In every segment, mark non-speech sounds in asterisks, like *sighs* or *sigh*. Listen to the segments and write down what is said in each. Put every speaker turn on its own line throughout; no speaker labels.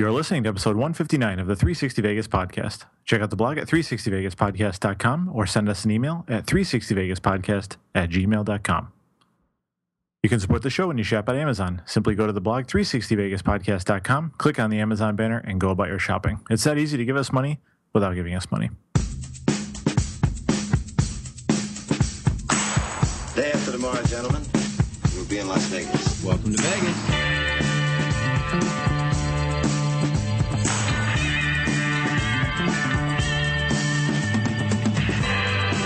You're listening to episode 159 of the 360 Vegas podcast. Check out the blog at 360vegaspodcast.com or send us an email at 360vegaspodcast at gmail.com. You can support the show when you shop at Amazon. Simply go to the blog 360vegaspodcast.com, click on the Amazon banner, and go about your shopping. It's that easy to give us money without giving us money.
Day after tomorrow, gentlemen, we'll be in Las Vegas.
Welcome to Vegas.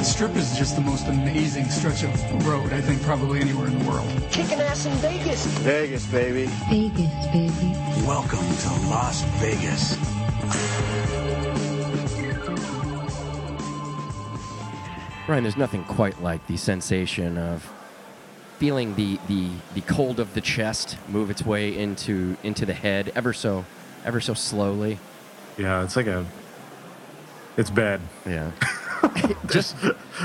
The strip is just the most amazing stretch of road, I think, probably anywhere in the world.
Kicking ass in Vegas.
Vegas, baby.
Vegas, baby.
Welcome to Las Vegas.
Ryan, there's nothing quite like the sensation of feeling the, the, the cold of the chest move its way into into the head ever so ever so slowly.
Yeah, it's like a. It's bad.
Yeah. *laughs* *laughs* just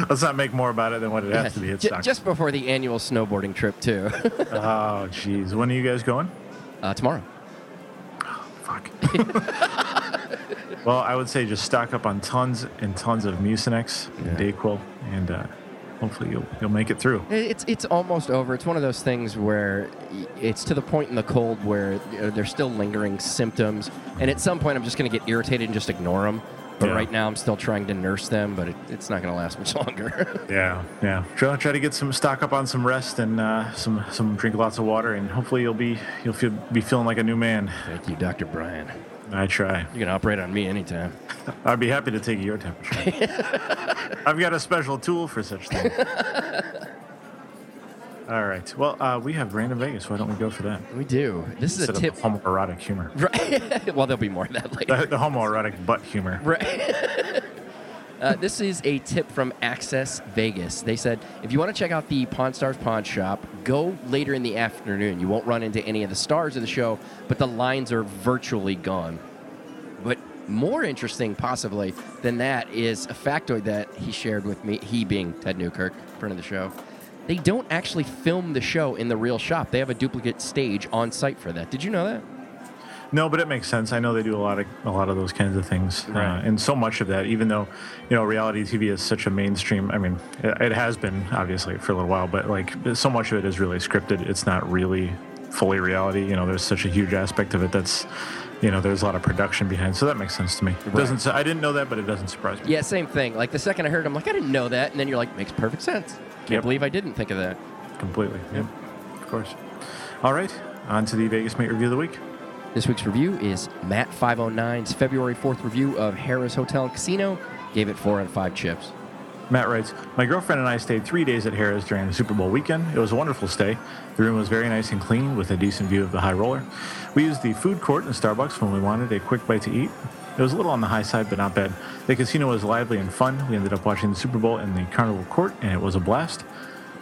Let's not make more about it than what it has to be. It
ju-
sucks.
just before the annual snowboarding trip too. *laughs*
oh, jeez. When are you guys going?
uh, tomorrow. *gasps*
Fuck. well, I would say just stock up on tons and tons of Mucinex and
Yeah.
Dayquil, and uh, hopefully you'll you'll make it through.
It's it's almost over. It's one of those things where it's to the point in the cold where you know, there's still lingering symptoms, and at some point I'm just going to get irritated and just ignore them. But
Yeah.
right now I'm still trying to nurse them, but it, it's not going to last *laughs* much longer.
Yeah, yeah. Try, try to get some stock up on some rest and uh, some some drink lots of water, and hopefully you'll be you'll feel be feeling like a new man.
Thank you, Dr. Brian.
I try.
You can operate on me anytime. *laughs*
I'd be happy to take your temperature. *laughs* I've got a special tool for such things. All right. Well, uh, we have Random Vegas. Why don't we go for that?
We do. This is a tip.
of homoerotic humor. *laughs*
Right. *laughs* well, there'll be more of that later.
The, the homoerotic butt humor.
Right. *laughs* Uh, this is a tip from Access Vegas. They said if you want to check out the Pawn Stars Pawn Shop, go later in the afternoon. You won't run into any of the stars of the show, but the lines are virtually gone. But more interesting, possibly, than that is a factoid that he shared with me, he being Ted Newkirk, friend of the show. They don't actually film the show in the real shop. They have a duplicate stage on site for that. Did you know that?
No, but it makes sense. I know they do a lot of a lot of those kinds of things,
Right.
uh, and so much of that. Even though, you know, reality TV is such a mainstream. I mean, it, it has been obviously for a little while, but like so much of it is really scripted. It's not really fully reality. You know, there's such a huge aspect of it that's, you know, there's a lot of production behind. So that makes sense to me. It doesn't. I didn't know that, but it doesn't surprise me.
Yeah, same thing. Like the second I heard, it, I'm like, I didn't know that, and then you're like, makes perfect sense. Can't
Yep.
believe I didn't think of that.
completely. Yeah, of course. All right, on to the Vegas Mate Review of the Week.
This week's review is Matt 509's February 4th review of Harrah's Hotel and Casino. Gave it four out of five chips.
Matt writes, My girlfriend and I stayed three days at Harrah's during the Super Bowl weekend. It was a wonderful stay. The room was very nice and clean with a decent view of the high roller. We used the food court in Starbucks when we wanted a quick bite to eat. It was a little on the high side, but not bad. The casino was lively and fun. We ended up watching the Super Bowl in the Carnival Court, and it was a blast.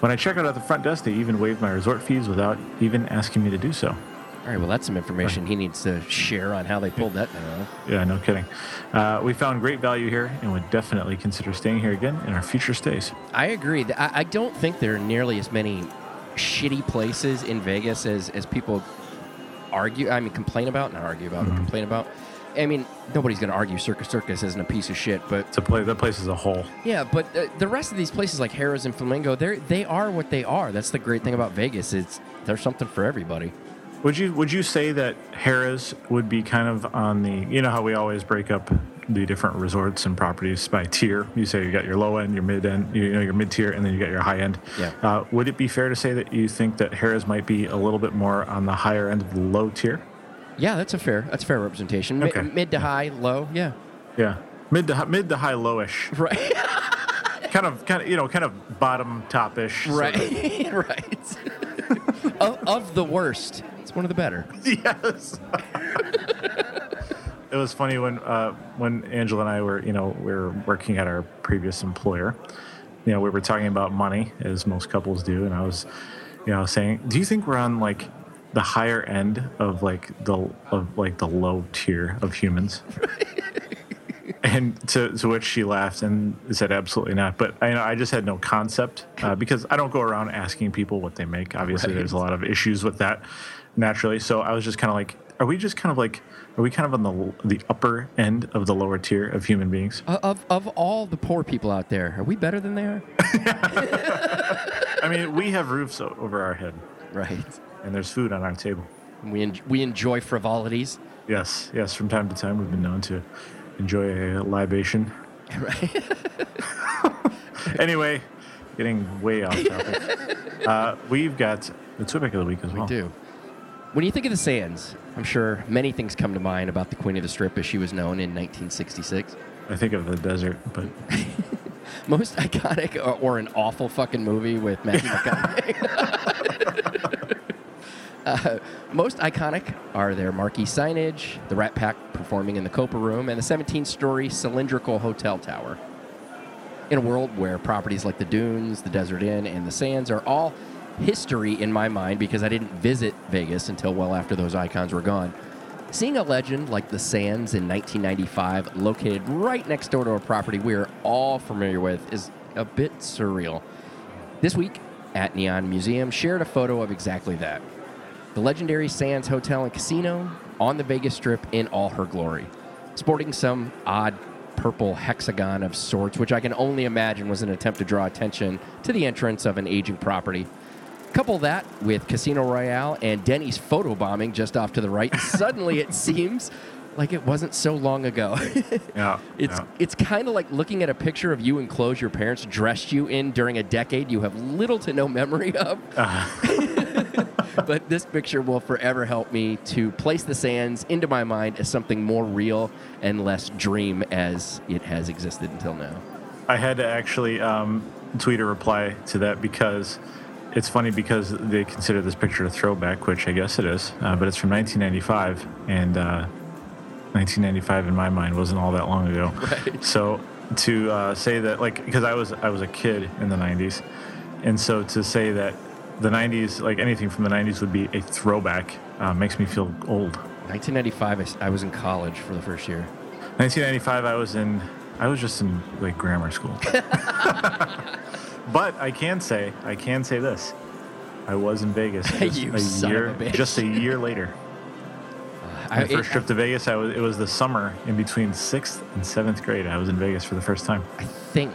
When I checked out at the front desk, they even waived my resort fees without even asking me to do so.
All right, well, that's some information he needs to share on how they pulled that down.
Yeah, no kidding. Uh, we found great value here and would definitely consider staying here again in our future stays.
I agree. I, I don't think there are nearly as many shitty places in Vegas as, as people argue, I mean, complain about, not argue about, but complain about. I mean, nobody's going to argue Circus Circus isn't a piece of shit, but
It's a play, that place is a whole.
Yeah, but uh, the rest of these places like Harrah's and Flamingo, they they are what they are. That's the great thing about Vegas. It's there's something for everybody.
Would you would you say that Harrah's would be kind of on the you know how we always break up the different resorts and properties by tier? You say you got your low end, your mid end, you know your mid tier, and then you got your high end.
Yeah.
Uh, would it be fair to say that you think that Harrah's might be a little bit more on the higher end of the low tier?
Yeah, that's a fair that's a fair representation.
Okay.
mid to high, low. Yeah.
Yeah, mid to hi- mid to high lowish,
Right. *laughs*
kind of kind of you know kind of bottom top ish.
right. *laughs* right. *laughs* of, of the worst, it's one of the better. *laughs*
Yes. it was funny when uh, when Angela and I were you know we were working at our previous employer. You know, we were talking about money as most couples do, and I was, you know, saying, "Do you think we're on like the higher end of like the of like the low tier of humans?" *laughs* and to, to which she laughed and said, "Absolutely not." But I, I just had no concept uh, *laughs* because I don't go around asking people what they make. Obviously,
Right.
there's a lot of issues with that naturally. So I was just kind of like, "Are we just kind of like?" Are we kind of on the the upper end of the lower tier of human beings?
Uh, Of, of all the poor people out there, are we better than they are? *laughs* *laughs*
I mean, we have roofs over our head,
Right.
and there's food on our table.
We, en- we enjoy frivolities.
Yes, yes. From time to time, we've been known to enjoy a libation.
Right. *laughs*
Anyway, getting way off topic. *laughs* uh, we've got the Twitback of the week as well.
We do. When you think of the Sands, I'm sure many things come to mind about the Queen of the Strip as she was known in 1966.
I think of the desert, but *laughs*
Most iconic or, or an awful fucking movie with Matthew McConaughey. Uh, *laughs* most iconic are their marquee signage, the Rat Pack performing in the Copa Room, and the 17-story cylindrical hotel tower. In a world where properties like the Dunes, the Desert Inn, and the Sands are all history in my mind because I didn't visit Vegas until well after those icons were gone. Seeing a legend like the Sands in 1995, located right next door to a property we're all familiar with, is a bit surreal. This week at Neon Museum, shared a photo of exactly that. The legendary Sands Hotel and Casino on the Vegas Strip in all her glory, sporting some odd purple hexagon of sorts, which I can only imagine was an attempt to draw attention to the entrance of an aging property. Couple that with Casino Royale and Denny's photobombing just off to the right. *laughs* Suddenly it seems like it wasn't so long ago.
yeah,
It's *laughs*
yeah.
it's kind of like looking at a picture of you and clothes your parents dressed you in during a decade you have little to no memory of. *laughs* *laughs* but this picture will forever help me to place the sands into my mind as something more real and less dream as it has existed until now.
I had to actually um, tweet a reply to that because it's funny because they consider this picture a throwback, which I guess it is, uh, but it's from 1995, and uh, 1995 in my mind wasn't all that long ago. *laughs*
Right.
So to uh, say that, like, because I was I was a kid in the 90s, and so to say that the 90s, like anything from the 90s, would be a throwback uh, makes me feel old.
1995, I was in college for the first year.
1995, I was in, I was just in like grammar school. *laughs* but I can say, I can say this: I was in Vegas *laughs* just a year,
a
just a year later.
I,
My first
it-
trip to Vegas, I was, it was the summer in between sixth and seventh grade. I was in Vegas for the first time.
I think,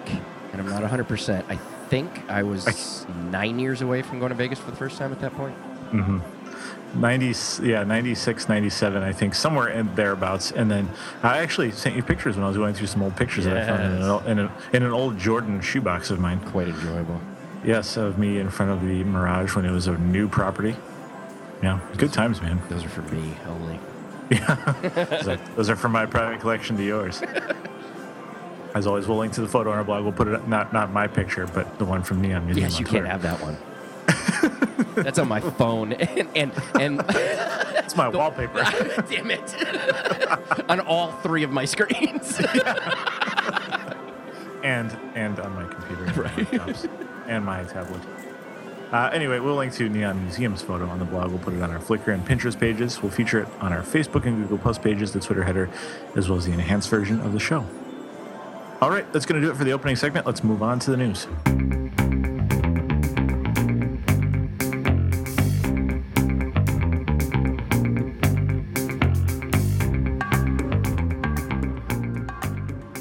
and I'm not 100%, I think I was nine years away from going to Vegas for the first time at that point. Mm-hmm.
90, yeah, 96, 97, I think, somewhere in thereabouts. And then I actually sent you pictures when I was going through some old pictures that I found in
Yes.
an, in, a, in an old Jordan shoebox of mine.
Quite enjoyable.
Yes, of me in front of the Mirage when it was a new property. Yeah, good times, man.
Those are for me only. *laughs*
Those are, those are from my private collection to yours. *laughs* As always, we'll link to the photo on our blog. We'll put it not not my picture, but the one from Neon Museum.
Yes, you can't have that one. *laughs* That's on my phone, *laughs* and and, and
It's my wallpaper. *laughs*
damn it, on all three of my screens.
and and on my computer, and my laptops, and my tablet. Uh, anyway, we'll link to Neon Museum's photo on the blog. We'll put it on our Flickr and Pinterest pages. We'll feature it on our Facebook and Google Plus pages, the Twitter header, as well as the enhanced version of the show. All right, that's going to do it for the opening segment. Let's move on to the news.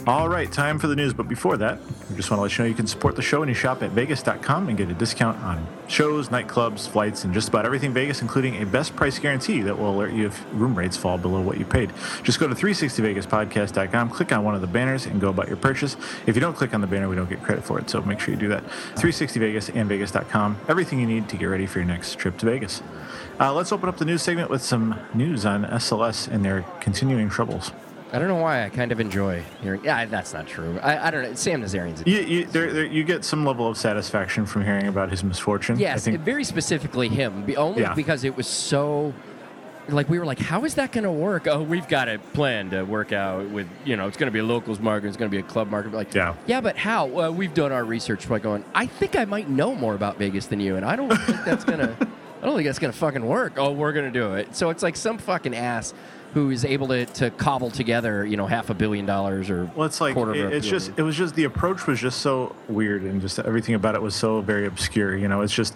All right, time for the news. But before that, we just want to let you know you can support the show when you shop at Vegas.com and get a discount on shows, nightclubs, flights, and just about everything Vegas, including a best price guarantee that will alert you if room rates fall below what you paid. Just go to 360vegaspodcast.com, click on one of the banners, and go about your purchase. If you don't click on the banner, we don't get credit for it, so make sure you do that. 360vegas and Vegas.com, everything you need to get ready for your next trip to Vegas. Uh, let's open up the news segment with some news on SLS and their continuing troubles.
I don't know why I kind of enjoy hearing. Yeah, that's not true. I, I don't know. Sam Nazarian's. A,
You, you, there, there, you get some level of satisfaction from hearing about his misfortune. I
yes, very specifically him, only
Yeah.
because it was so like we were like, how is that going to work? Oh, we've got it planned to work out with, you know, it's going to be a locals market, it's going to be a club market. Like,
Yeah.
yeah, but how? Well, we've done our research by going. I think I might know more about Vegas than you, and I don't think that's gonna. *laughs* I don't think that's gonna fucking work. Oh, we're gonna do it. So it's like some fucking ass who is able to, to cobble together, you know, half a billion dollars or
Well, it's like
quarter
it- it's just it was just the approach was just so weird and just everything about it was so very obscure. You know, it's just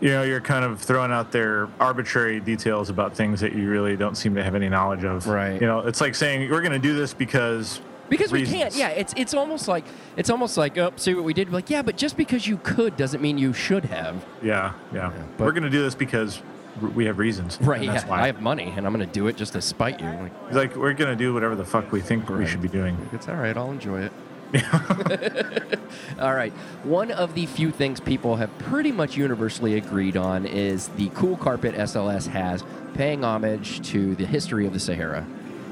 you know you're kind of throwing out there arbitrary details about things that you really don't seem to have any knowledge of.
Right.
You know, it's like saying we're going to do this because
because we can't. Yeah, it's it's almost like it's almost like oh, see what we did. Like yeah, but just because you could doesn't mean you should have.
Yeah, yeah.
but-
we're going to do this because we have reasons.
Right.
and
Yeah.
why.
I have money, and I'm gonna do it just to spite you. Like
It's like we're going to do whatever the fuck we think we should be doing.
it's all right. I'll enjoy it. *laughs* All right. One of the few things people have pretty much universally agreed on is the cool carpet SLS has, paying homage to the history of the Sahara.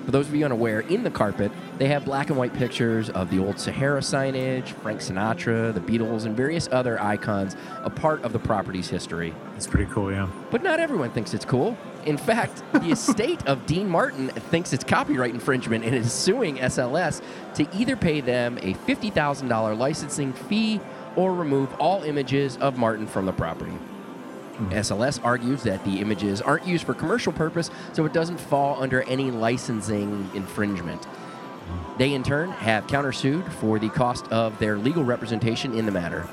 For those of you unaware, in the carpet, they have black and white pictures of the old Sahara signage, Frank Sinatra, the Beatles, and various other icons, a part of the property's history.
It's pretty cool, yeah.
But not everyone thinks it's cool. In fact, the *laughs* estate of Dean Martin thinks it's copyright infringement and is suing SLS to either pay them a $50,000 licensing fee or remove all images of Martin from the property. SLS argues that the images aren't used for commercial purpose, so it doesn't fall under any licensing infringement. They, in turn, have countersued for the cost of their legal representation in the matter.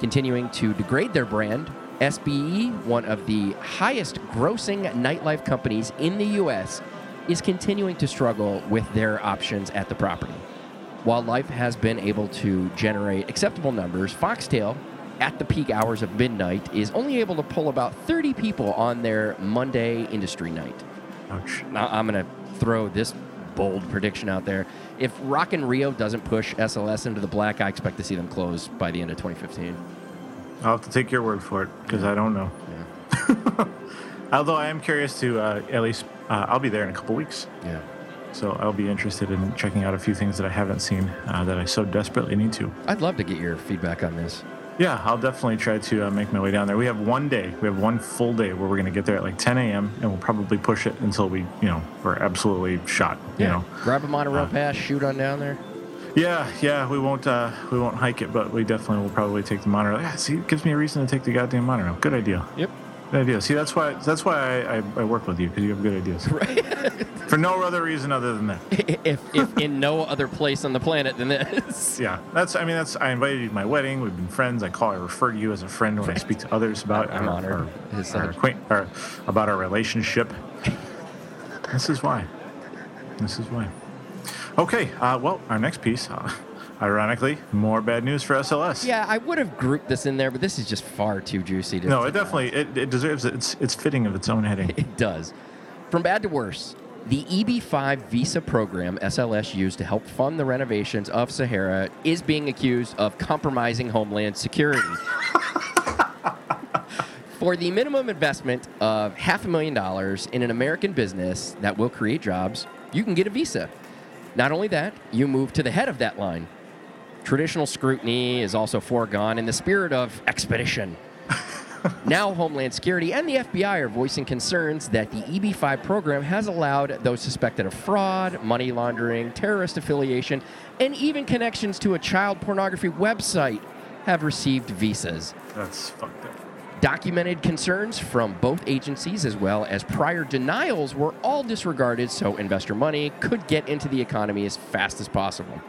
Continuing to degrade their brand, SBE, one of the highest grossing nightlife companies in the U.S., is continuing to struggle with their options at the property. While Life has been able to generate acceptable numbers, Foxtail, at the peak hours of midnight, is only able to pull about 30 people on their Monday industry night.
Ouch.
Now, I'm going to throw this bold prediction out there. If Rock in Rio doesn't push SLS into the black, I expect to see them close by the end of 2015.
I'll have to take your word for it because I don't know. *laughs* Although I am curious to uh, at least, uh, I'll be there in a couple weeks.
Yeah.
So I'll be interested in checking out a few things that I haven't seen uh, that I so desperately need to.
I'd love to get your feedback on this.
Yeah, I'll definitely try to uh, make my way down there. We have one day, we have one full day where we're going to get there at like 10 a.m. and we'll probably push it until we, you know, we're absolutely shot. You know.
Grab a monorail
Uh,
pass, shoot on down there.
Yeah, yeah, we won't, uh, we won't hike it, but we definitely will probably take the monorail. Yeah, see, it gives me a reason to take the goddamn monorail. Good idea.
Yep.
Good idea. See, that's why that's why I, I, I work with you because you have good ideas. *laughs* Right. *laughs* For no other reason other than that. *laughs*
if, if in no other place on the planet than this.
Yeah, that's. I mean, that's. I invited you to my wedding. We've been friends. I call. I refer to you as a friend when I speak to others about
I'm
our,
honored.
our, our acquaint, or about our relationship. this is why. This is why. Okay. Uh, well, our next piece, uh, ironically, more bad news for SLS.
Yeah, I would have grouped this in there, but this is just far too juicy to
No, it definitely it, it deserves it. It's it's fitting of its own heading. *laughs*
It does. From bad to worse, the EB5 visa program SLS used to help fund the renovations of Sahara is being accused of compromising homeland security. *laughs* For the minimum investment of half a million dollars in an American business that will create jobs, you can get a visa. Not only that, you move to the head of that line. Traditional scrutiny is also foregone in the spirit of expedition. *laughs* Now, Homeland Security and the FBI are voicing concerns that the EB5 program has allowed those suspected of fraud, money laundering, terrorist affiliation, and even connections to a child pornography website have received visas.
That's fucked up.
Documented concerns from both agencies, as well as prior denials, were all disregarded so investor money could get into the economy as fast as possible.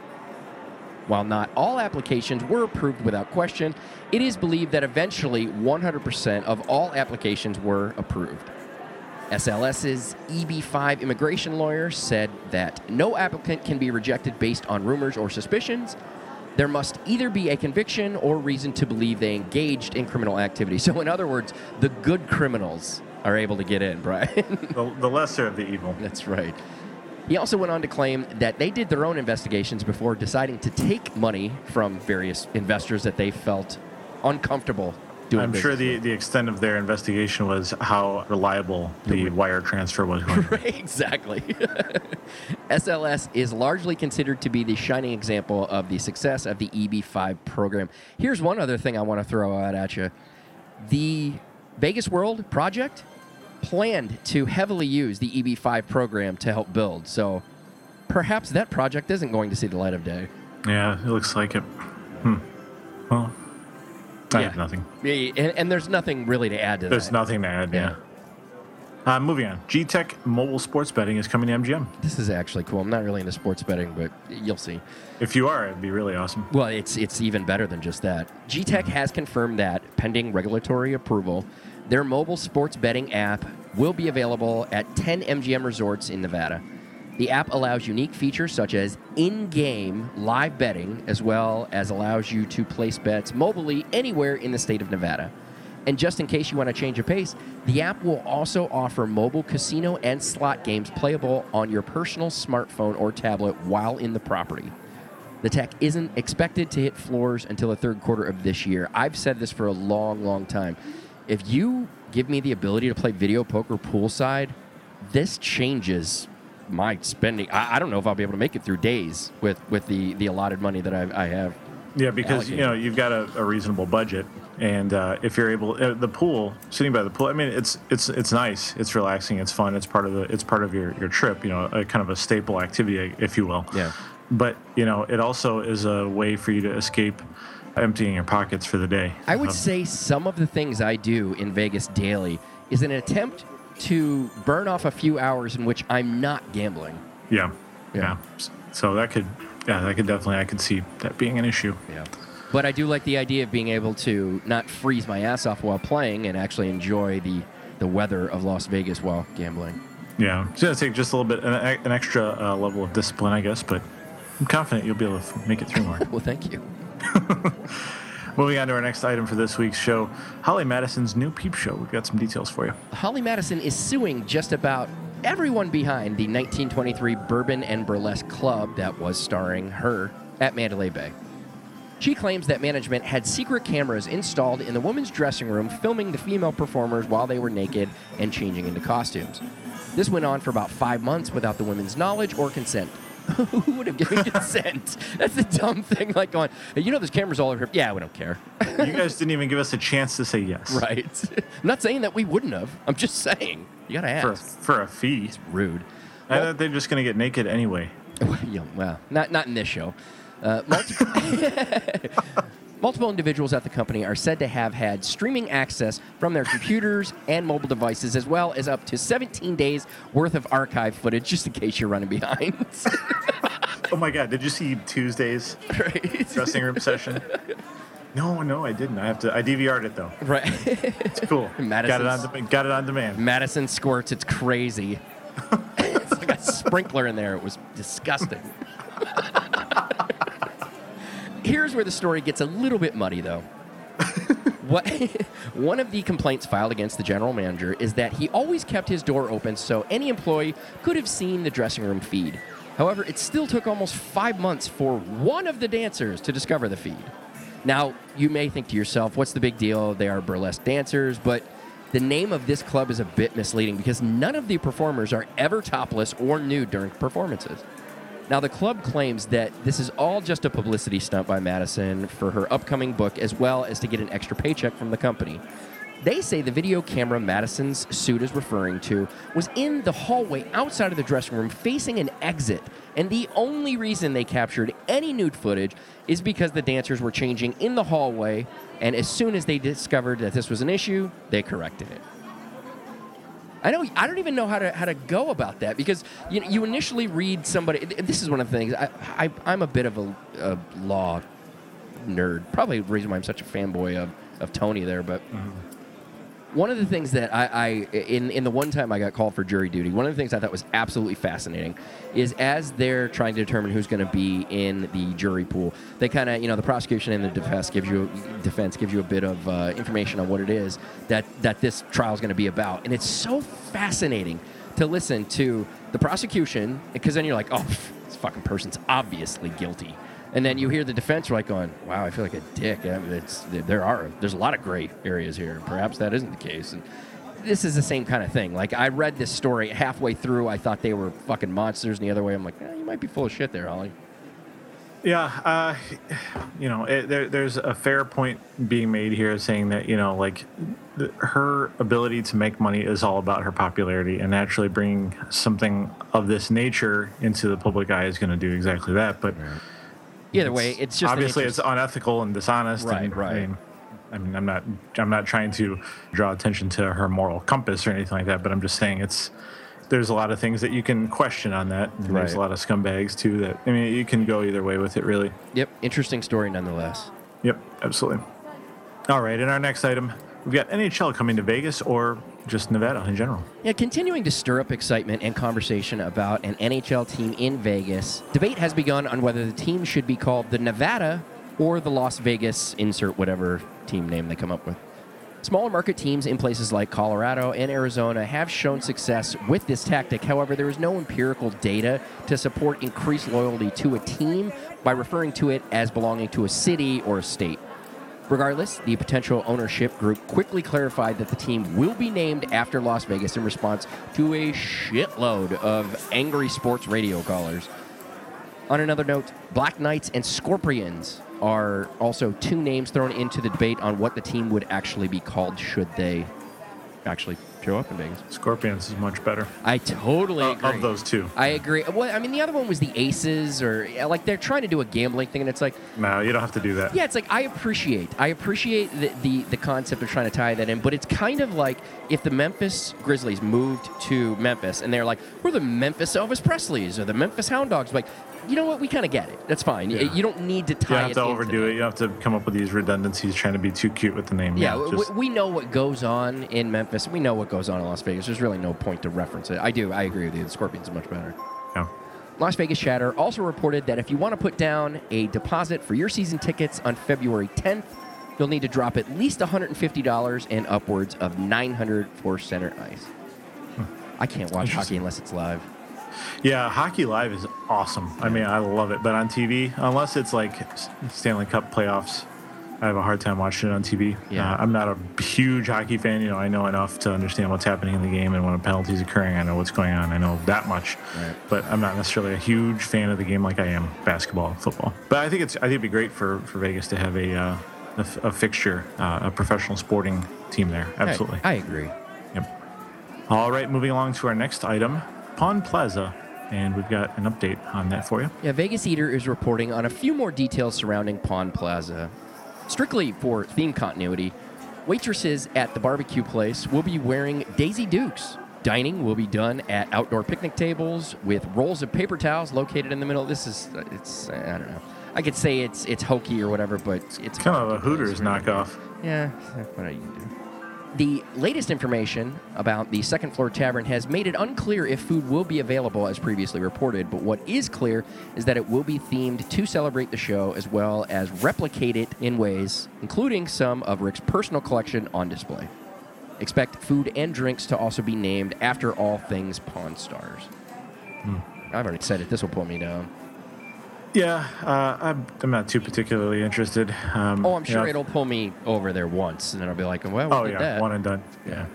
While not all applications were approved without question, it is believed that eventually 100% of all applications were approved. SLS's EB5 immigration lawyer said that no applicant can be rejected based on rumors or suspicions. There must either be a conviction or reason to believe they engaged in criminal activity. So, in other words, the good criminals are able to get in, Brian.
The, the lesser of the evil.
That's right. He also went on to claim that they did their own investigations before deciding to take money from various investors that they felt uncomfortable doing.
I'm sure the,
with.
the extent of their investigation was how reliable the wire transfer was going. *laughs*
exactly. *laughs* SLS is largely considered to be the shining example of the success of the EB5 program. Here's one other thing I want to throw out at you the Vegas World project planned to heavily use the EB5 program to help build. So perhaps that project isn't going to see the light of day.
Yeah, it looks like it. Hmm. Well, I
Yeah.
have nothing.
Yeah, And, and there's nothing really to add to
There's
that.
There's nothing to add.
Yeah.
Yeah. Uh, moving on. GTECH mobile sports betting is coming to MGM.
This is actually cool. I'm not really into sports betting, but you'll see.
If you are, it'd be really awesome.
Well, it's it's even better than just that. GTECH has confirmed that, pending regulatory approval, their mobile sports betting app will be available at 10 MGM resorts in Nevada. The app allows unique features such as in-game live betting, as well as allows you to place bets mobilely anywhere in the state of Nevada. And just in case you want to change a pace, the app will also offer mobile casino and slot games playable on your personal smartphone or tablet while in the property. The tech isn't expected to hit floors until the third quarter of this year. I've said this for a long, long time. If you give me the ability to play video poker poolside, this changes my spending. I, I don't know if I'll be able to make it through days with, with the, the allotted money that I, I have.
Yeah, because you know you've got a, a reasonable budget, and uh, if you're able, uh, the pool, sitting by the pool. I mean, it's it's it's nice, it's relaxing, it's fun, it's part of the it's part of your your trip. You know, a kind of a staple activity, if you will.
Yeah.
But you know, it also is a way for you to escape emptying your pockets for the day.
I would
Um,
say some of the things I do in Vegas daily is an attempt to burn off a few hours in which I'm not gambling.
Yeah,
Yeah.
yeah. So that could, yeah, that could definitely, I could see that being an issue.
Yeah. But I do like the idea of being able to not freeze my ass off while playing and actually enjoy the, the weather of Las Vegas while gambling.
Yeah, it's gonna take just a little bit, an, an extra uh, level of discipline, I guess, but I'm confident you'll be able to make it through more. *laughs*
Well, thank you. *laughs*
Moving on to our next item for this week's show, Holly Madison's new peep show. We've got some details for you.
Holly Madison is suing just about everyone behind the 1923 Bourbon and Burlesque Club that was starring her at Mandalay Bay. She claims that management had secret cameras installed in the women's dressing room filming the female performers while they were naked and changing into costumes. This went on for about five months without the women's knowledge or consent. *laughs* Who would have given *laughs* consent? That's the dumb thing. Like going, "Hey, you know, there's cameras all over here. Yeah, we don't care. *laughs*
You guys didn't even give us a chance to say yes.
right? I'm not saying that we wouldn't have. I'm just saying you gotta
For a,
ask.
for a fee.
It's Rude.
I thought they're just going to get naked anyway.
Well, not not in this show. Uh, multiple, multiple individuals at the company are said to have had streaming access from their computers and mobile devices, as well as up to 17 days worth of archive footage, just in case you're running behind. *laughs*
Oh my God, did you see Tuesday's
right?
dressing room session? No, no, I didn't. I have to. I DVR'd it though.
right.
It's cool. got it on. Got it on demand.
Madison squirts. It's crazy. *laughs* it's like a sprinkler in there. It was disgusting. *laughs* Here's where the story gets a little bit muddy, though. *laughs* what, *laughs* one of the complaints filed against the general manager is that he always kept his door open so any employee could have seen the dressing room feed. However, it still took almost five months for one of the dancers to discover the feed. Now, you may think to yourself, what's the big deal? They are burlesque dancers, but the name of this club is a bit misleading because none of the performers are ever topless or nude during performances. Now, the club claims that this is all just a publicity stunt by Madison for her upcoming book, as well as to get an extra paycheck from the company. They say the video camera Madison's suit is referring to was in the hallway outside of the dressing room facing an exit. And the only reason they captured any nude footage is because the dancers were changing in the hallway. And as soon as they discovered that this was an issue, they corrected it. I know. I don't even know how to how to go about that because you you initially read somebody. This is one of the things. I, I I'm a bit of a, a law nerd. Probably the reason why I'm such a fanboy of of Tony there. But mm-hmm. One of the things that I, I in in the one time I got called for jury duty, one of the things I thought was absolutely fascinating is as they're trying to determine who's going to be in the jury pool, they kind of you know the prosecution and the defense gives you defense gives you a bit of uh, information on what it is that that this trial is going to be about, and it's so fascinating to listen to the prosecution because then you're like, oh, this fucking person's obviously guilty. And then you hear the defense like going, "Wow, I feel like a dick." I mean, it's, there are there's a lot of gray areas here. Perhaps that isn't the case. And this is the same kind of thing. Like I read this story halfway through, I thought they were fucking monsters, and the other way, I'm like, eh, "You might be full of shit there, Holly."
Yeah, uh, *sighs* you know, it, there, there's a fair point being made here, saying that you know, like her ability to make money is all about her popularity, and actually bringing something of this nature into the public eye is going to do exactly that. But
Either way, it's just
obviously it's unethical and dishonest.
Right,
and,
right.
I mean, I mean, I'm not, I'm not trying to draw attention to her moral compass or anything like that, but I'm just saying it's. There's a lot of things that you can question on that. And There's a lot of scumbags too. That I mean, you can go either way with it, really.
Yep, interesting story nonetheless.
Yep, absolutely. All right, in our next item, we've got NHL coming to Vegas or just Nevada in general.
Yeah, continuing to stir up excitement and conversation about an NHL team in Vegas, debate has begun on whether the team should be called the Nevada or the Las Vegas, insert whatever team name they come up with. Smaller market teams in places like Colorado and Arizona have shown success with this tactic. However, there is no empirical data to support increased loyalty to a team by referring to it as belonging to a city or a state. Regardless, the potential ownership group quickly clarified that the team will be named after Las Vegas in response to a shitload of angry sports radio callers. On another note, Black Knights and Scorpions are also two names thrown into the debate on what the team would actually be called should they actually show up in Vegas.
Scorpions is much better.
I totally uh,
Of-
agree.
of those two.
I agree. Well, I mean, the other one was the Aces, or yeah, like they're trying to do a gambling thing, and it's like,
No, you don't have to do that.
yeah, it's like I appreciate, I appreciate the, the the concept of trying to tie that in, but it's kind of like if the Memphis Grizzlies moved to Memphis and they're like, we're the Memphis Elvis Presleys or the Memphis Hound Dogs, like, you know what, we kind of get it. That's fine. You-
Yeah.
You don't need to
You
tie
don't have
it
to overdo it. You don't have to come up with these redundancies trying to be too cute with the name.
Yeah, w-
just-
we know what goes on in Memphis. We know what goes on in Las Vegas. There's really no point to reference it. I do. I agree with you. The Scorpions are much better.
yeah.
Las Vegas Chatter also reported that if you want to put down a deposit for your season tickets on February 10th, you'll need to drop at least $150 and upwards of 900 for center ice. Hmm. I can't watch hockey unless it's live.
Yeah, hockey live is awesome. I mean, I love it. But on TV, unless it's like Stanley Cup playoffs, I have a hard time watching it on TV.
Yeah.
Uh, I'm not a huge hockey fan. You know, I know enough to understand what's happening in the game, and when a penalty is occurring, I know what's going on. I know that much.
Right.
But I'm not necessarily a huge fan of the game like I am basketball football. But I think it's I think it'd be great for, for Vegas to have a uh, a, f- a fixture, uh, a professional sporting team there. Absolutely.
I, I agree.
Yep. All right, moving along to our next item, Pawn Plaza, and we've got an update on that for you.
Yeah, Vegas Eater is reporting on a few more details surrounding Pawn Plaza. Strictly for theme continuity, waitresses at the barbecue place will be wearing Daisy Dukes. Dining will be done at outdoor picnic tables with rolls of paper towels located in the middle. This is, it's, I don't know. I could say it's it's hokey or whatever, but it's
Kind of a Hooters knockoff.
Yeah, *laughs* what are you gonna do? The latest information about the second floor tavern has made it unclear if food will be available as previously reported, but what is clear is that it will be themed to celebrate the show as well as replicate it in ways, including some of Rick's personal collection on display. Expect food and drinks to also be named after all things Pawn Stars. Hmm. I've already said it, this will pull me down.
Yeah, uh, I'm, I'm not too particularly interested. Um,
Oh, I'm sure
know,
it'll pull me over there once, and then I'll be like, well, we
Oh yeah,
that.
one and done. Yeah.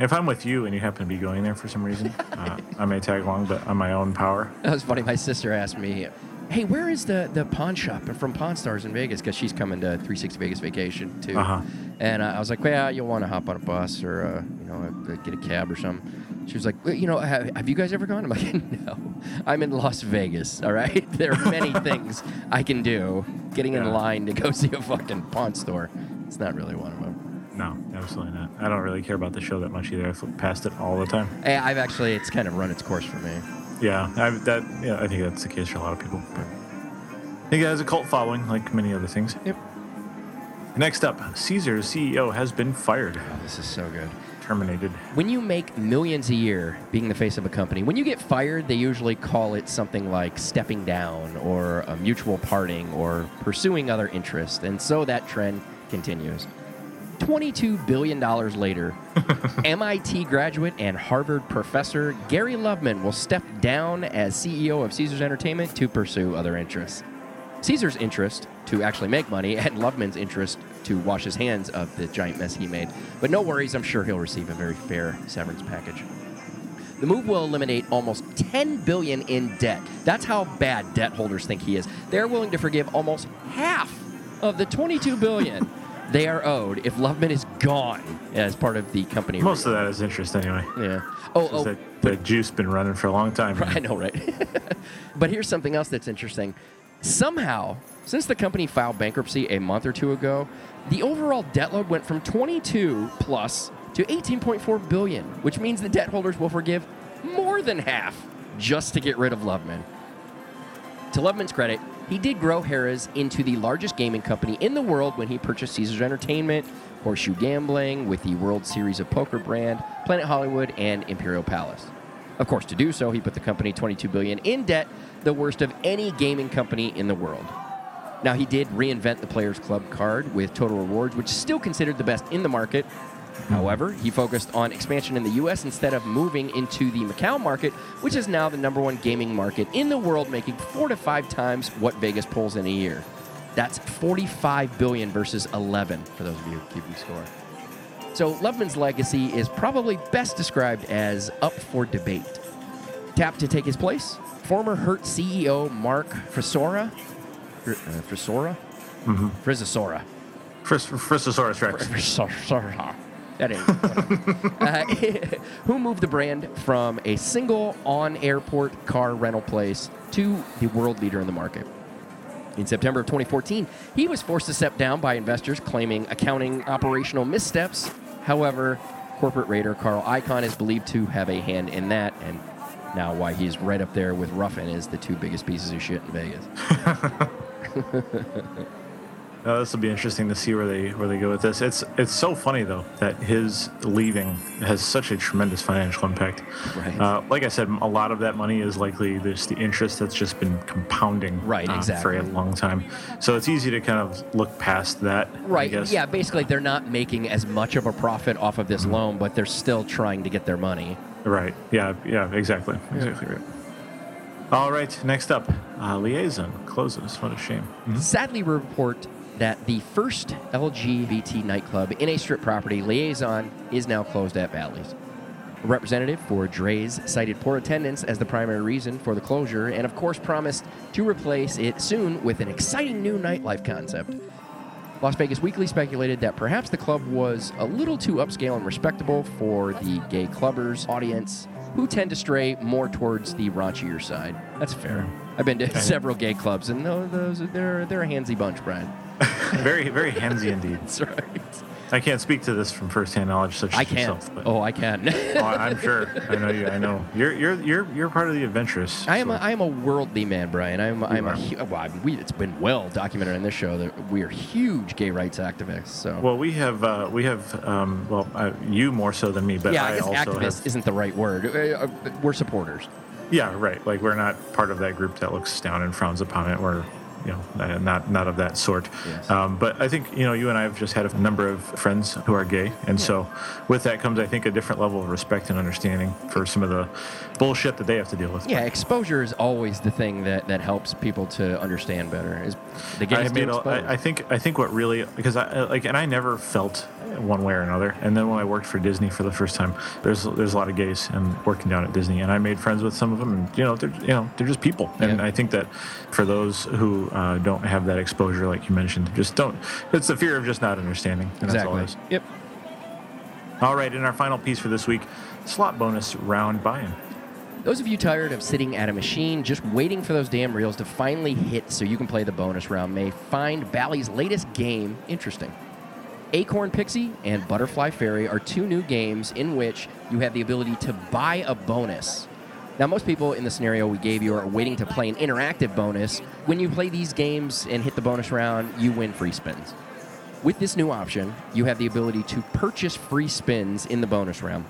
If I'm with you and you happen to be going there for some reason, *laughs* uh, I may tag along, but on my own power.
That was funny. My sister asked me, "Hey, where is the the pawn shop from Pawn Stars in Vegas?" Because she's coming to 360 Vegas vacation too.
Uh-huh.
And uh, I was like, "Well, you'll want to hop on a bus or uh, you know get a cab or something." She was like, well, "You know, have, have you guys ever gone?" I'm like, *laughs* "No, I'm in Las Vegas. All right, *laughs* there are many *laughs* things I can do. Getting in
Yeah.
line to go see a fucking pawn store, it's not really one of them."
No, absolutely not. I don't really care about the show that much either. I flip past it all the time.
Hey, I've actually, it's kind of run its course for me.
Yeah, I, that yeah, I think that's the case for a lot of people. But I think it has a cult following, like many other things.
Yep.
Next up, Caesar's CEO has been fired,
Oh, this is so good.
Terminated.
When you make millions a year being the face of a company, when you get fired, they usually call it something like stepping down or a mutual parting or pursuing other interests. And so that trend continues. $22 billion later, *laughs* MIT graduate and Harvard professor Gary Loveman will step down as CEO of Caesars Entertainment to pursue other interests. Caesar's interest to actually make money and Loveman's interest to wash his hands of the giant mess he made. But no worries, I'm sure he'll receive a very fair severance package. The move will eliminate almost 10 billion in debt. That's how bad debt holders think he is. They're willing to forgive almost half of the 22 billion *laughs* they are owed if Loveman is gone as part of the company.
Most of that is interest anyway.
Yeah. Oh, oh,
that, the juice been running for a long time. *laughs*
I know, right? *laughs* but here's something else that's interesting. Somehow, since the company filed bankruptcy a month or two ago, the overall debt load went from 22 plus to 18.4 billion, which means the debt holders will forgive more than half just to get rid of Loveman. To Loveman's credit, he did grow Harrah's into the largest gaming company in the world when he purchased Caesars Entertainment, Horseshoe Gambling, with the World Series of Poker brand, Planet Hollywood, and Imperial Palace. Of course, to do so, he put the company 22 billion in debt, the worst of any gaming company in the world. Now, he did reinvent the Players Club card with Total Rewards, which is still considered the best in the market. However, he focused on expansion in the US instead of moving into the Macau market, which is now the number one gaming market in the world, making four to five times what Vegas pulls in a year. That's 45 billion versus 11 for those of you keeping score. So Loveman's legacy is probably best described as up for debate. Tapped to take his place, former Hertz CEO Mark Frissora, Fr- Frissora,
Mm-hmm.
Frisosora,
Fris- Frisosaurus Rex.
That ain't. *laughs* uh, *laughs* who moved the brand from a single on-airport car rental place to the world leader in the market? In September of 2014, he was forced to step down by investors claiming accounting operational missteps. However, corporate raider Carl Icahn is believed to have a hand in that, and now why he's right up there with Ruffin is the two biggest pieces of shit in Vegas. *laughs* *laughs*
Uh, this will be interesting to see where they where they go with this. It's it's so funny though that his leaving has such a tremendous financial impact.
Right.
Uh, like I said, a lot of that money is likely just the interest that's just been compounding
Right,
uh, for a long time. So it's easy to kind of look past that. I
Right. Yeah, basically they're not making as much of a profit off of this loan, but they're still trying to get their money.
Right. Yeah. Yeah. Exactly. Exactly right. All right. Next up, uh, liaison closes. What a shame.
Sadly, we report that the first LGBT nightclub in a strip property, Liaison, is now closed at Bally's. A representative for Dre's cited poor attendance as the primary reason for the closure and, of course, promised to replace it soon with an exciting new nightlife concept. Las Vegas Weekly speculated that perhaps the club was a little too upscale and respectable for the gay clubbers audience, who tend to stray more towards the raunchier side. That's fair. I've been to several gay clubs, and those they're they're a handsy bunch, Brian. *laughs*
very very handsy indeed. *laughs*
That's right.
I can't speak to this from firsthand knowledge, such
I
as
can.
yourself. But
Oh, I can. *laughs*
oh, I'm sure. I know you. I know you're you're you're you're part of the adventurous.
I am a,
so-
I am a worldly man, Brian. I'm I'm
are.
a well, I mean, we, it's been well documented on this show that we are huge gay rights activists. So
Well, we have uh, we have um, well uh, you more so than me, but
yeah, I,
I,
guess
also
activist
have.
isn't the right word. Uh, uh, We're supporters.
Yeah, right. Like we're not part of that group that looks down and frowns upon it. We're you know uh, not not of that sort.
Yes.
Um, but I think you know you and I have just had a number of friends who are gay, and so with that comes I think a different level of respect and understanding for some of the bullshit that they have to deal with.
Yeah, exposure is always the thing that, that helps people to understand better. Is the
I
gays
have made a. I, I think I think what really because I uh, like and I never felt one way or another. And then when I worked for Disney for the first time, there's there's a lot of gays and working down at Disney, and I made friends with some of them, and you know they're you know they're just people. And
Yeah.
I think that for those who uh, don't have that exposure, like you mentioned, just don't. It's the fear of just not understanding. And That's all
exactly. Yep.
All right, in our final piece for this week, slot bonus round buy-in.
Those of you tired of sitting at a machine just waiting for those damn reels to finally hit so you can play the bonus round may find Bally's latest game interesting. Acorn Pixie and Butterfly Fairy are two new games in which you have the ability to buy a bonus. Now, most people in the scenario we gave you are waiting to play an interactive bonus. When you play these games and hit the bonus round, you win free spins. With this new option, you have the ability to purchase free spins in the bonus round.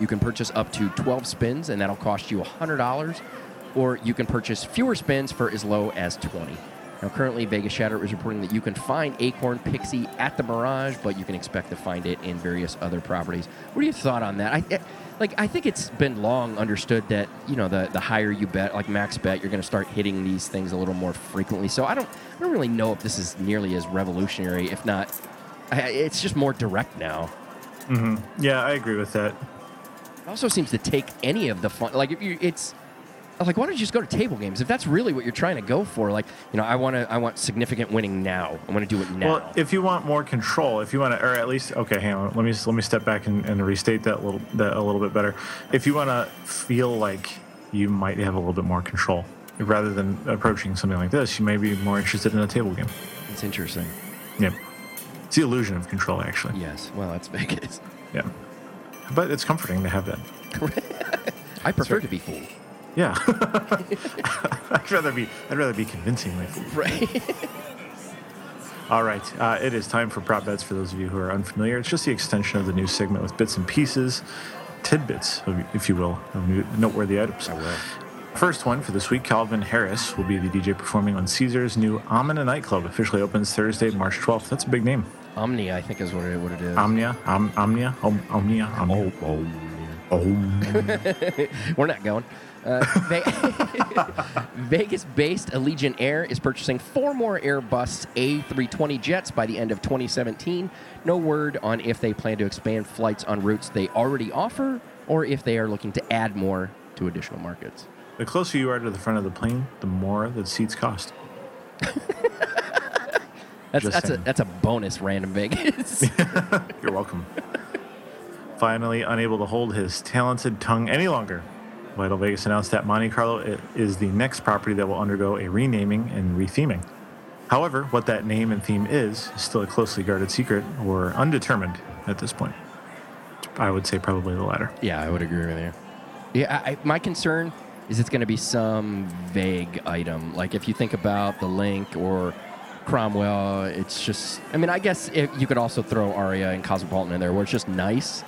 You can purchase up to 12 spins, and that'll cost you $100, or you can purchase fewer spins for as low as 20. Now, currently, Vegas Chatter is reporting that you can find Acorn Pixie at the Mirage, but you can expect to find it in various other properties. What are your thoughts on that? I, eh, like, I think it's been long understood that you know the, the higher you bet, like max bet, you're going to start hitting these things a little more frequently. So I don't I don't really know if this is nearly as revolutionary. If not, I, it's just more direct now. Mm-hmm.
Yeah, I agree with that.
It also seems to take any of the fun. Like if you, it's like, why don't you just go to table games if that's really what you're trying to go for? Like, you know, I want to, I want significant winning now. I want to do it now.
Well, if you want more control, if you want to, or at least, okay, hang on, let me let me step back and, and restate that little that a little bit better. If you want to feel like you might have a little bit more control, rather than approaching something like this, you may be more interested in a table game.
it's interesting.
Yeah, it's the illusion of control, actually.
Yes. Well, that's Vegas. *laughs*
Yeah, but it's comforting to have that. *laughs*
I prefer to be fooled.
Yeah, *laughs* I'd rather be I'd rather be convincingly fooled.
Right. *laughs*
All right, uh, it is time for prop bets for those of you who are unfamiliar. It's just the extension of the new segment with bits and pieces, tidbits, if you will, of new- noteworthy items.
I will.
First one for this week, Calvin Harris will be the DJ performing on Caesar's new Omnia nightclub. Officially opens Thursday, March 12th. That's a big name.
Omnia, I think is what it, what it is.
Omnia, Om, Omnia, Om, Omnia, Omnia.
oh.
Oh. *laughs*
We're not going. Uh, *laughs* Vegas-based Allegiant Air is purchasing four more Airbus A320 jets by the end of 2017. No word on if they plan to expand flights on routes they already offer or if they are looking to add more to additional markets.
The closer you are to the front of the plane, the more the seats cost. *laughs*
That's
Just
that's a that's a bonus random Vegas. *laughs*
You're welcome. Finally, unable to hold his talented tongue any longer, Vital Vegas announced that Monte Carlo is the next property that will undergo a renaming and retheming. However, what that name and theme is is still a closely guarded secret or undetermined at this point. I would say probably the latter.
yeah, I would agree with you. Yeah, I, my concern is it's going to be some vague item. Like if you think about the LINQ or Cromwell, it's just. I mean, I guess if, you could also throw Aria and Cosmopolitan in there, where it's just nice,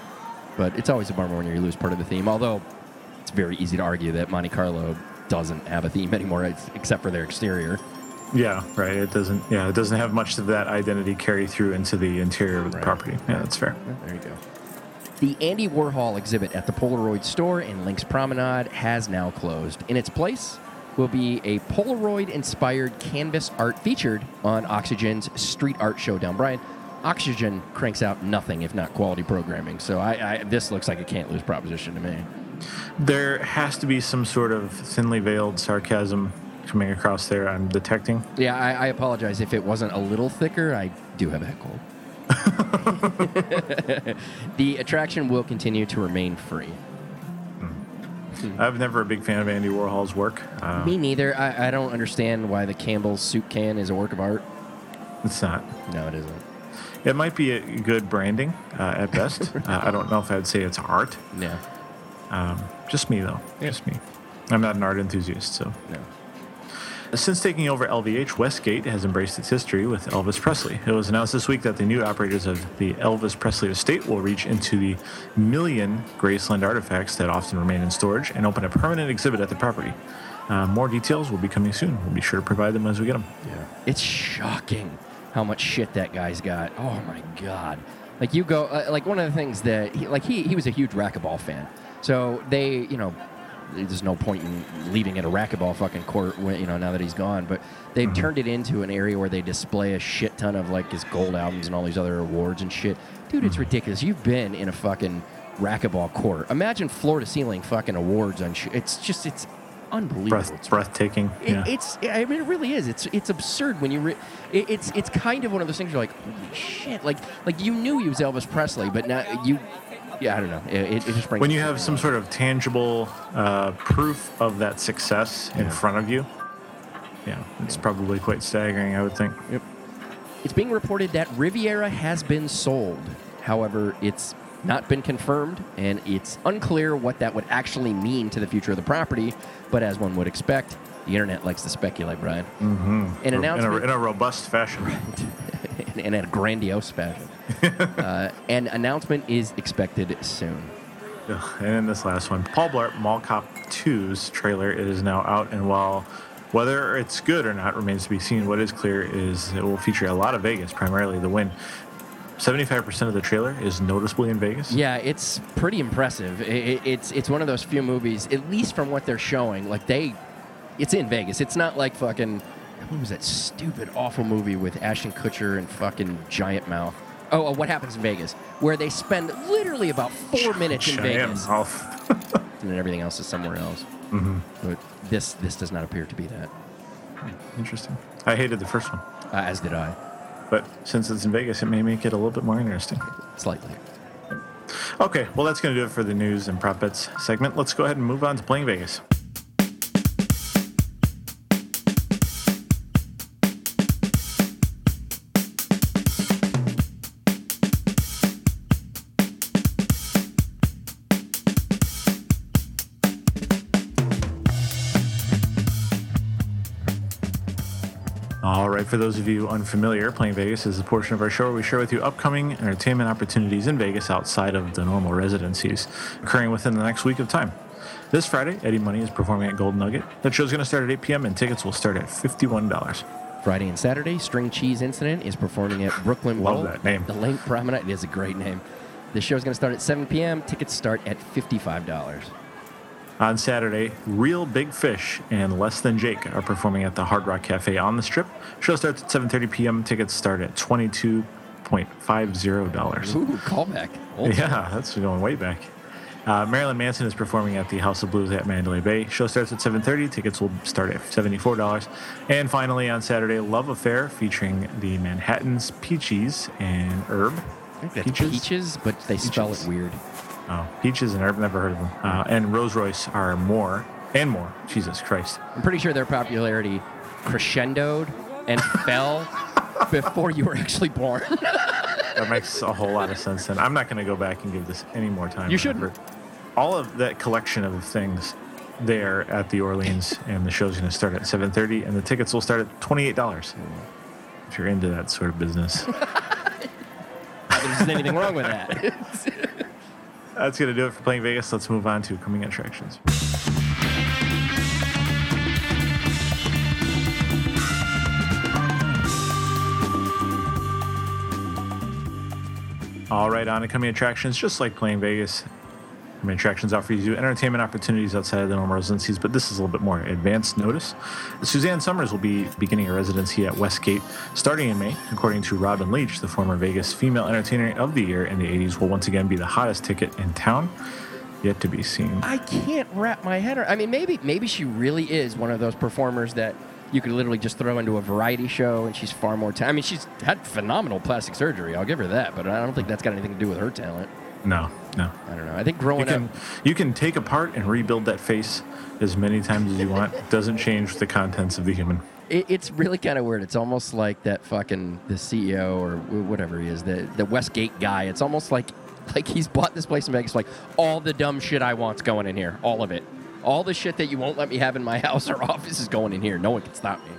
but it's always a bummer when you lose part of the theme. Although it's very easy to argue that Monte Carlo doesn't have a theme *laughs* anymore, except for their exterior.
Yeah, right. It doesn't. Yeah, it doesn't have much of that identity carry through into the interior of the
Right.
property. Yeah, that's fair.
There you go. The Andy Warhol exhibit at the Polaroid store in LINQ Promenade has now closed. In its place will be a Polaroid inspired canvas art featured on Oxygen's Street Art Showdown. Brian, Oxygen cranks out nothing if not quality programming. So I, I this looks like a can't lose proposition to me.
There has to be some sort of thinly veiled sarcasm coming across there. I'm detecting.
Yeah, I, I apologize if it wasn't a little thicker. I do have a head cold. *laughs* the attraction will continue to remain free.
I've never a big fan of Andy Warhol's work. Uh,
Me neither. I, I don't understand why the Campbell's soup can is a work of art.
it's not.
No, it isn't.
It might be a good branding uh, at best. *laughs* uh, I don't know if I'd say it's art.
No,
Just me, though. Just me. I'm not an art enthusiast, so.
no.
Since taking over LVH, Westgate has embraced its history with Elvis Presley. It was announced this week that the new operators of the Elvis Presley estate will reach into the million Graceland artifacts that often remain in storage and open a permanent exhibit at the property. Uh, more details will be coming soon. We'll be sure to provide them as we get them.
Yeah. It's shocking how much shit that guy's got. Oh my god. Like you go uh, like one of the things that he, like he he was a huge racquetball fan. So they, you know, there's no point in leaving it a racquetball fucking court you know now that he's gone, but they've mm-hmm. turned it into an area where they display a shit ton of like his gold albums and all these other awards and shit. Dude, it's mm-hmm. ridiculous. You've been in a fucking racquetball court. Imagine floor to ceiling fucking awards on shit. It's just it's unbelievable.
Breath,
It's
breathtaking.
it,
yeah.
It's. I mean, it really is. It's. It's absurd when you. Re- it, it's. It's kind of one of those things. You're like, holy shit! Like, like you knew he was Elvis Presley, but now you. Yeah, I don't know. It, it, just brings.
when you have some sort of tangible uh, proof of that success in front of you, yeah, it's probably quite staggering, I would think. Yep.
It's being reported that Riviera has been sold. However, it's not been confirmed, and it's unclear what that would actually mean to the future of the property. But as one would expect, the internet likes to speculate, Brian. Mm-hmm. An
In a,
announcement.
in a robust fashion.
And *laughs* in a grandiose fashion. *laughs* uh, an announcement is expected soon.
And this last one, Paul Blart Mall Cop 2's trailer it is now out, and while whether it's good or not remains to be seen, what is clear is it will feature a lot of Vegas, primarily the Wynn. 75% of the trailer is noticeably in Vegas.
Yeah, it's pretty impressive. I i it's it's one of those few movies, at least from what they're showing. Like they, it's in Vegas. It's not like fucking. What was that stupid, awful movie with Ashton Kutcher and fucking Giant Mouth? Oh, oh, what happens in Vegas, where they spend literally about four minutes in
Shut your
Vegas,
mouth. *laughs*
and then everything else is somewhere else.
Mm-hmm.
But this this does not appear to be that.
Interesting. I hated the first one,
Uh, as did I,
but since it's in Vegas, it may make it a little bit more interesting.
slightly.
Okay, well, that's going to do it for the news and prop bets segment. Let's go ahead and move on to playing Vegas. For those of you unfamiliar, Playing Vegas is a portion of our show where we share with you upcoming entertainment opportunities in Vegas outside of the normal residencies occurring within the next week of time. This Friday, Eddie Money is performing at Gold Nugget. That show's going to start at 8 p.m. and tickets will start at $51.
Friday and Saturday, String Cheese Incident is performing at Brooklyn
Love
Bowl.
that name.
The LINQ Promenade is a great name. The show is going to start at 7 p.m. Tickets start at $55.
On Saturday, Reel Big Fish and Less Than Jake are performing at the Hard Rock Cafe on the Strip. Show starts at 7:30 p.m. Tickets start at $22.50.
Ooh, callback. Old
Yeah, that's going way back. Uh, Marilyn Manson is performing at the House of Blues at Mandalay Bay. Show starts at 7:30. Tickets will start at $74. And finally, on Saturday, Love Affair featuring the Manhattans, Peaches, and Herb.
I think that's peaches, but they spell it weird.
Oh, Peaches and Herb, never heard of them. Uh, and Rose Royce are more and more. Jesus Christ.
I'm pretty sure their popularity crescendoed and *laughs* fell before you were actually born. *laughs*
That makes a whole lot of sense. And I'm not going to go back and give this any more time.
You shouldn't.
All of that collection of things there at the Orleans, *laughs* and the show's going to start at 7:30, and the tickets will start at $28. If you're into that sort of business,
Not that there's anything wrong with that.
That's going to do it for playing Vegas. Let's move on to coming attractions. All right, on to coming attractions, just like playing Vegas. Coming attractions offer you entertainment opportunities outside of the normal residencies, but this is a little bit more advanced notice. Suzanne Somers will be beginning her residency at Westgate starting in May. According to Robin Leach, the former Vegas Female Entertainer of the Year in the 80s, will once again be the hottest ticket in town. Yet to be seen.
I can't wrap my head around. I mean, maybe maybe she really is one of those performers that you could literally just throw into a variety show, and she's far more. Ta- I mean, she's had phenomenal plastic surgery. I'll give her that, but I don't think that's got anything to do with her talent.
No, no.
I don't know. I think growing
You can
up,
you can take apart and rebuild that face as many times as you want. *laughs* Doesn't change the contents of the human.
it, it's really kind of weird. It's almost like that fucking the CEO or whatever he is, the the Westgate guy. It's almost like like he's bought this place in Vegas. Like all the dumb shit I want's going in here, all of it. All the shit that you won't let me have in my *laughs* house or office is going in here. No one can stop me.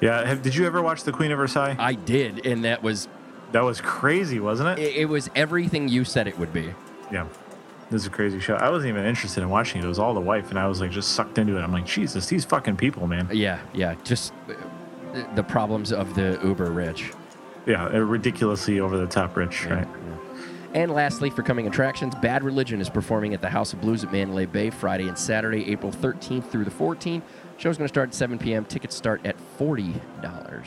Yeah. Have, did you ever watch The Queen of Versailles?
I did, and that was
That was crazy, wasn't it?
it, it was everything you said it would be.
Yeah. This is a crazy show. I wasn't even interested in watching it. It was all the wife, and I was like just sucked into it. I'm like, Jesus, these fucking people, man.
Yeah, yeah. Just uh, the- problems of the uber rich.
Yeah, ridiculously over the top rich, right?
And lastly, for coming attractions, Bad Religion is performing at the House of Blues at Mandalay Bay Friday and Saturday, April 13th through the 14th. Show's going to start at 7 p.m. Tickets start at $40.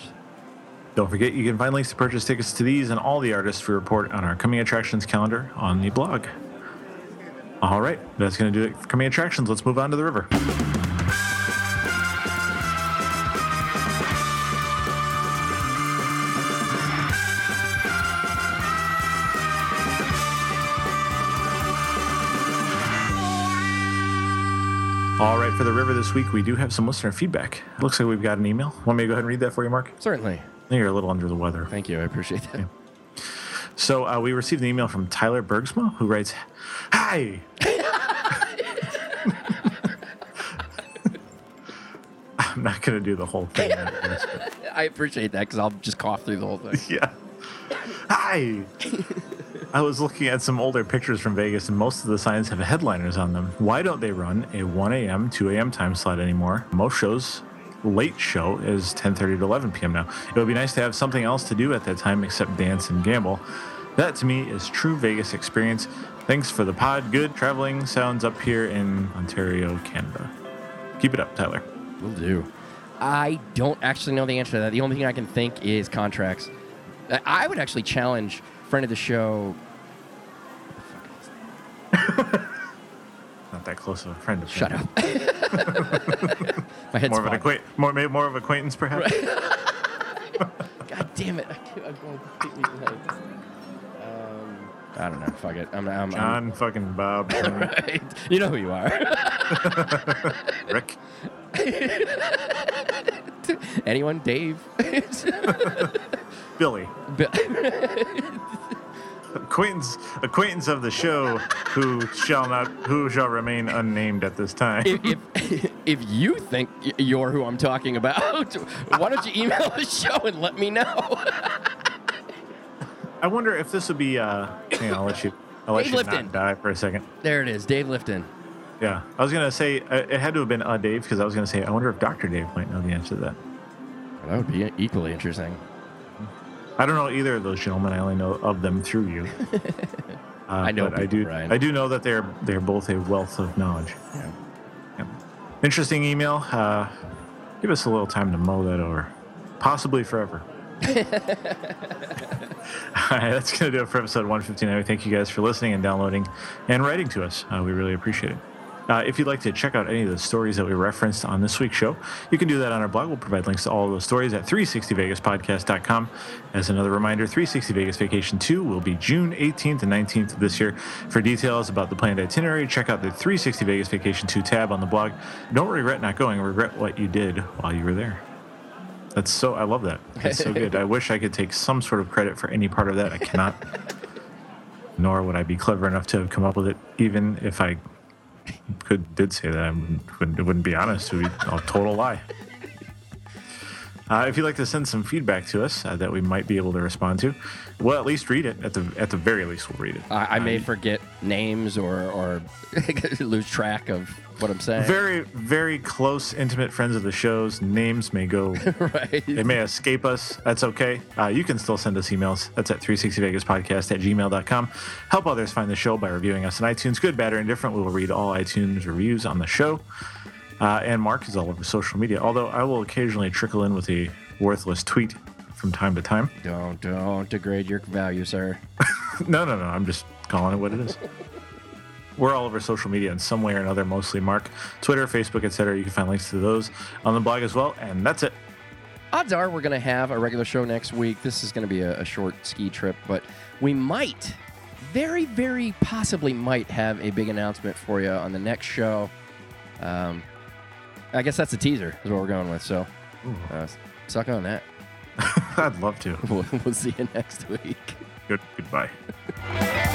Don't forget, you can find links to purchase tickets to these and all the artists we report on our coming attractions calendar on the blog. All right, that's going to do it for coming attractions. Let's move on to the river. All right, for the river this week, we do have some listener feedback. Looks like we've got an email. Want me to go ahead and read that for you, Mark?
Certainly.
Think you're a little under the weather.
Thank you. I appreciate that.
So uh, we received an email from Tyler Bergsma who writes, "Hi." *laughs* I'm not going to do the whole thing.
I *laughs* appreciate that because I'll just cough through the whole thing. *laughs*
yeah. Hi. I was looking at some older pictures from Vegas, and most of the signs have headliners on them. Why don't they run a 1 a.m., 2 a.m. time slot anymore? Most shows late show is 10:30 to 11 p.m. now. It would be nice to have something else to do at that time except dance and gamble. That to me is true Vegas experience. Thanks for the pod. Good traveling sounds up here in Ontario, Canada. Keep it up, Tyler.
Will do. I don't actually know the answer to that. The only thing I can think is contracts. I- I would actually challenge friend of the show. *laughs*
Not that close of a friend. of
Shut
mine.
up. *laughs* My head's
More of an acquaint, more maybe more of acquaintance, perhaps. *laughs*
God damn it! I can't, I'm going completely blank. Um, I don't know. Fuck it. I'm. I'm, I'm
John, fucking Bob, *laughs*
right. You know who you are.
Rick.
Anyone? Dave.
Billy,
Bill-
acquaintance, acquaintance of the show, who shall not, who shall remain unnamed at this time.
if, if, *laughs* if you think you're who I'm talking about, *laughs* why don't you email the show and let me know? *laughs*
I wonder if this would be. Uh, hang on, I'll let you. I'll let
Dave
you
Lifton.
not die for a second.
there it is, Dave Lifton.
Yeah, I was gonna say uh, it had to have been uh, Dave because I was gonna say I wonder if Doctor Dave might know the answer to that.
That would be equally interesting.
I don't know either of those gentlemen. I only know of them through you. *laughs* Uh,
I know
but I do.
Brian.
I do know that they're they're both a wealth of knowledge.
Yeah.
Yep. Interesting email. Uh, give us a little time to mull that over, possibly forever. *laughs* *laughs* All right, that's going to do it for episode 159. Thank you guys for listening and downloading and writing to us. Uh, we really appreciate it. Uh, if you'd like to check out any of the stories that we referenced on this week's show, you can do that on our blog. We'll provide links to all of those stories at 360vegaspodcast.com. As another reminder, 360 Vegas Vacation 2 will be June 18th and 19th of this year. For details about the planned itinerary, check out the 360 Vegas Vacation 2 tab on the blog. Don't regret not going, regret what you did while you were there. That's so, I love that. That's so good. I *laughs* wish I could take some sort of credit for any part of that. I cannot. *laughs* Nor would I be clever enough to have come up with it, even if I could did say that. I wouldn't, wouldn't, it wouldn't be honest. It would be a total lie. Uh, if you'd like to send some feedback to us uh, that we might be able to respond to, we'll at least read it. At the at the very least, we'll read it.
I, I may
Uh,
forget names or, or *laughs* lose track of what I'm saying.
very very close, intimate friends of the show's names may go. *laughs*
right.
They may escape us. That's okay. Uh, you can still send us emails. That's at 360vegaspodcast at gmail.com. Help others find the show by reviewing us on iTunes. Good, bad, or indifferent. We will read all iTunes reviews on the show. Uh, and Mark is all over social media, although I will occasionally trickle in with a worthless tweet from time to time.
Don't don't degrade your value, sir. *laughs*
No, no, no. I'm just calling it what it is. We're all over social media in some way or another, mostly Mark, Twitter, Facebook, etc. You can find links to those on the blog as well. And that's it.
Odds are we're going to have a regular show next week. This is going to be a, a short ski trip, but we might, very, very possibly might have a big announcement for you on the next show. Um, I guess that's a teaser, is what we're going with. So, uh, suck on that. *laughs*
I'd love to. *laughs*
We'll, we'll see you next week.
Good. Goodbye. *laughs*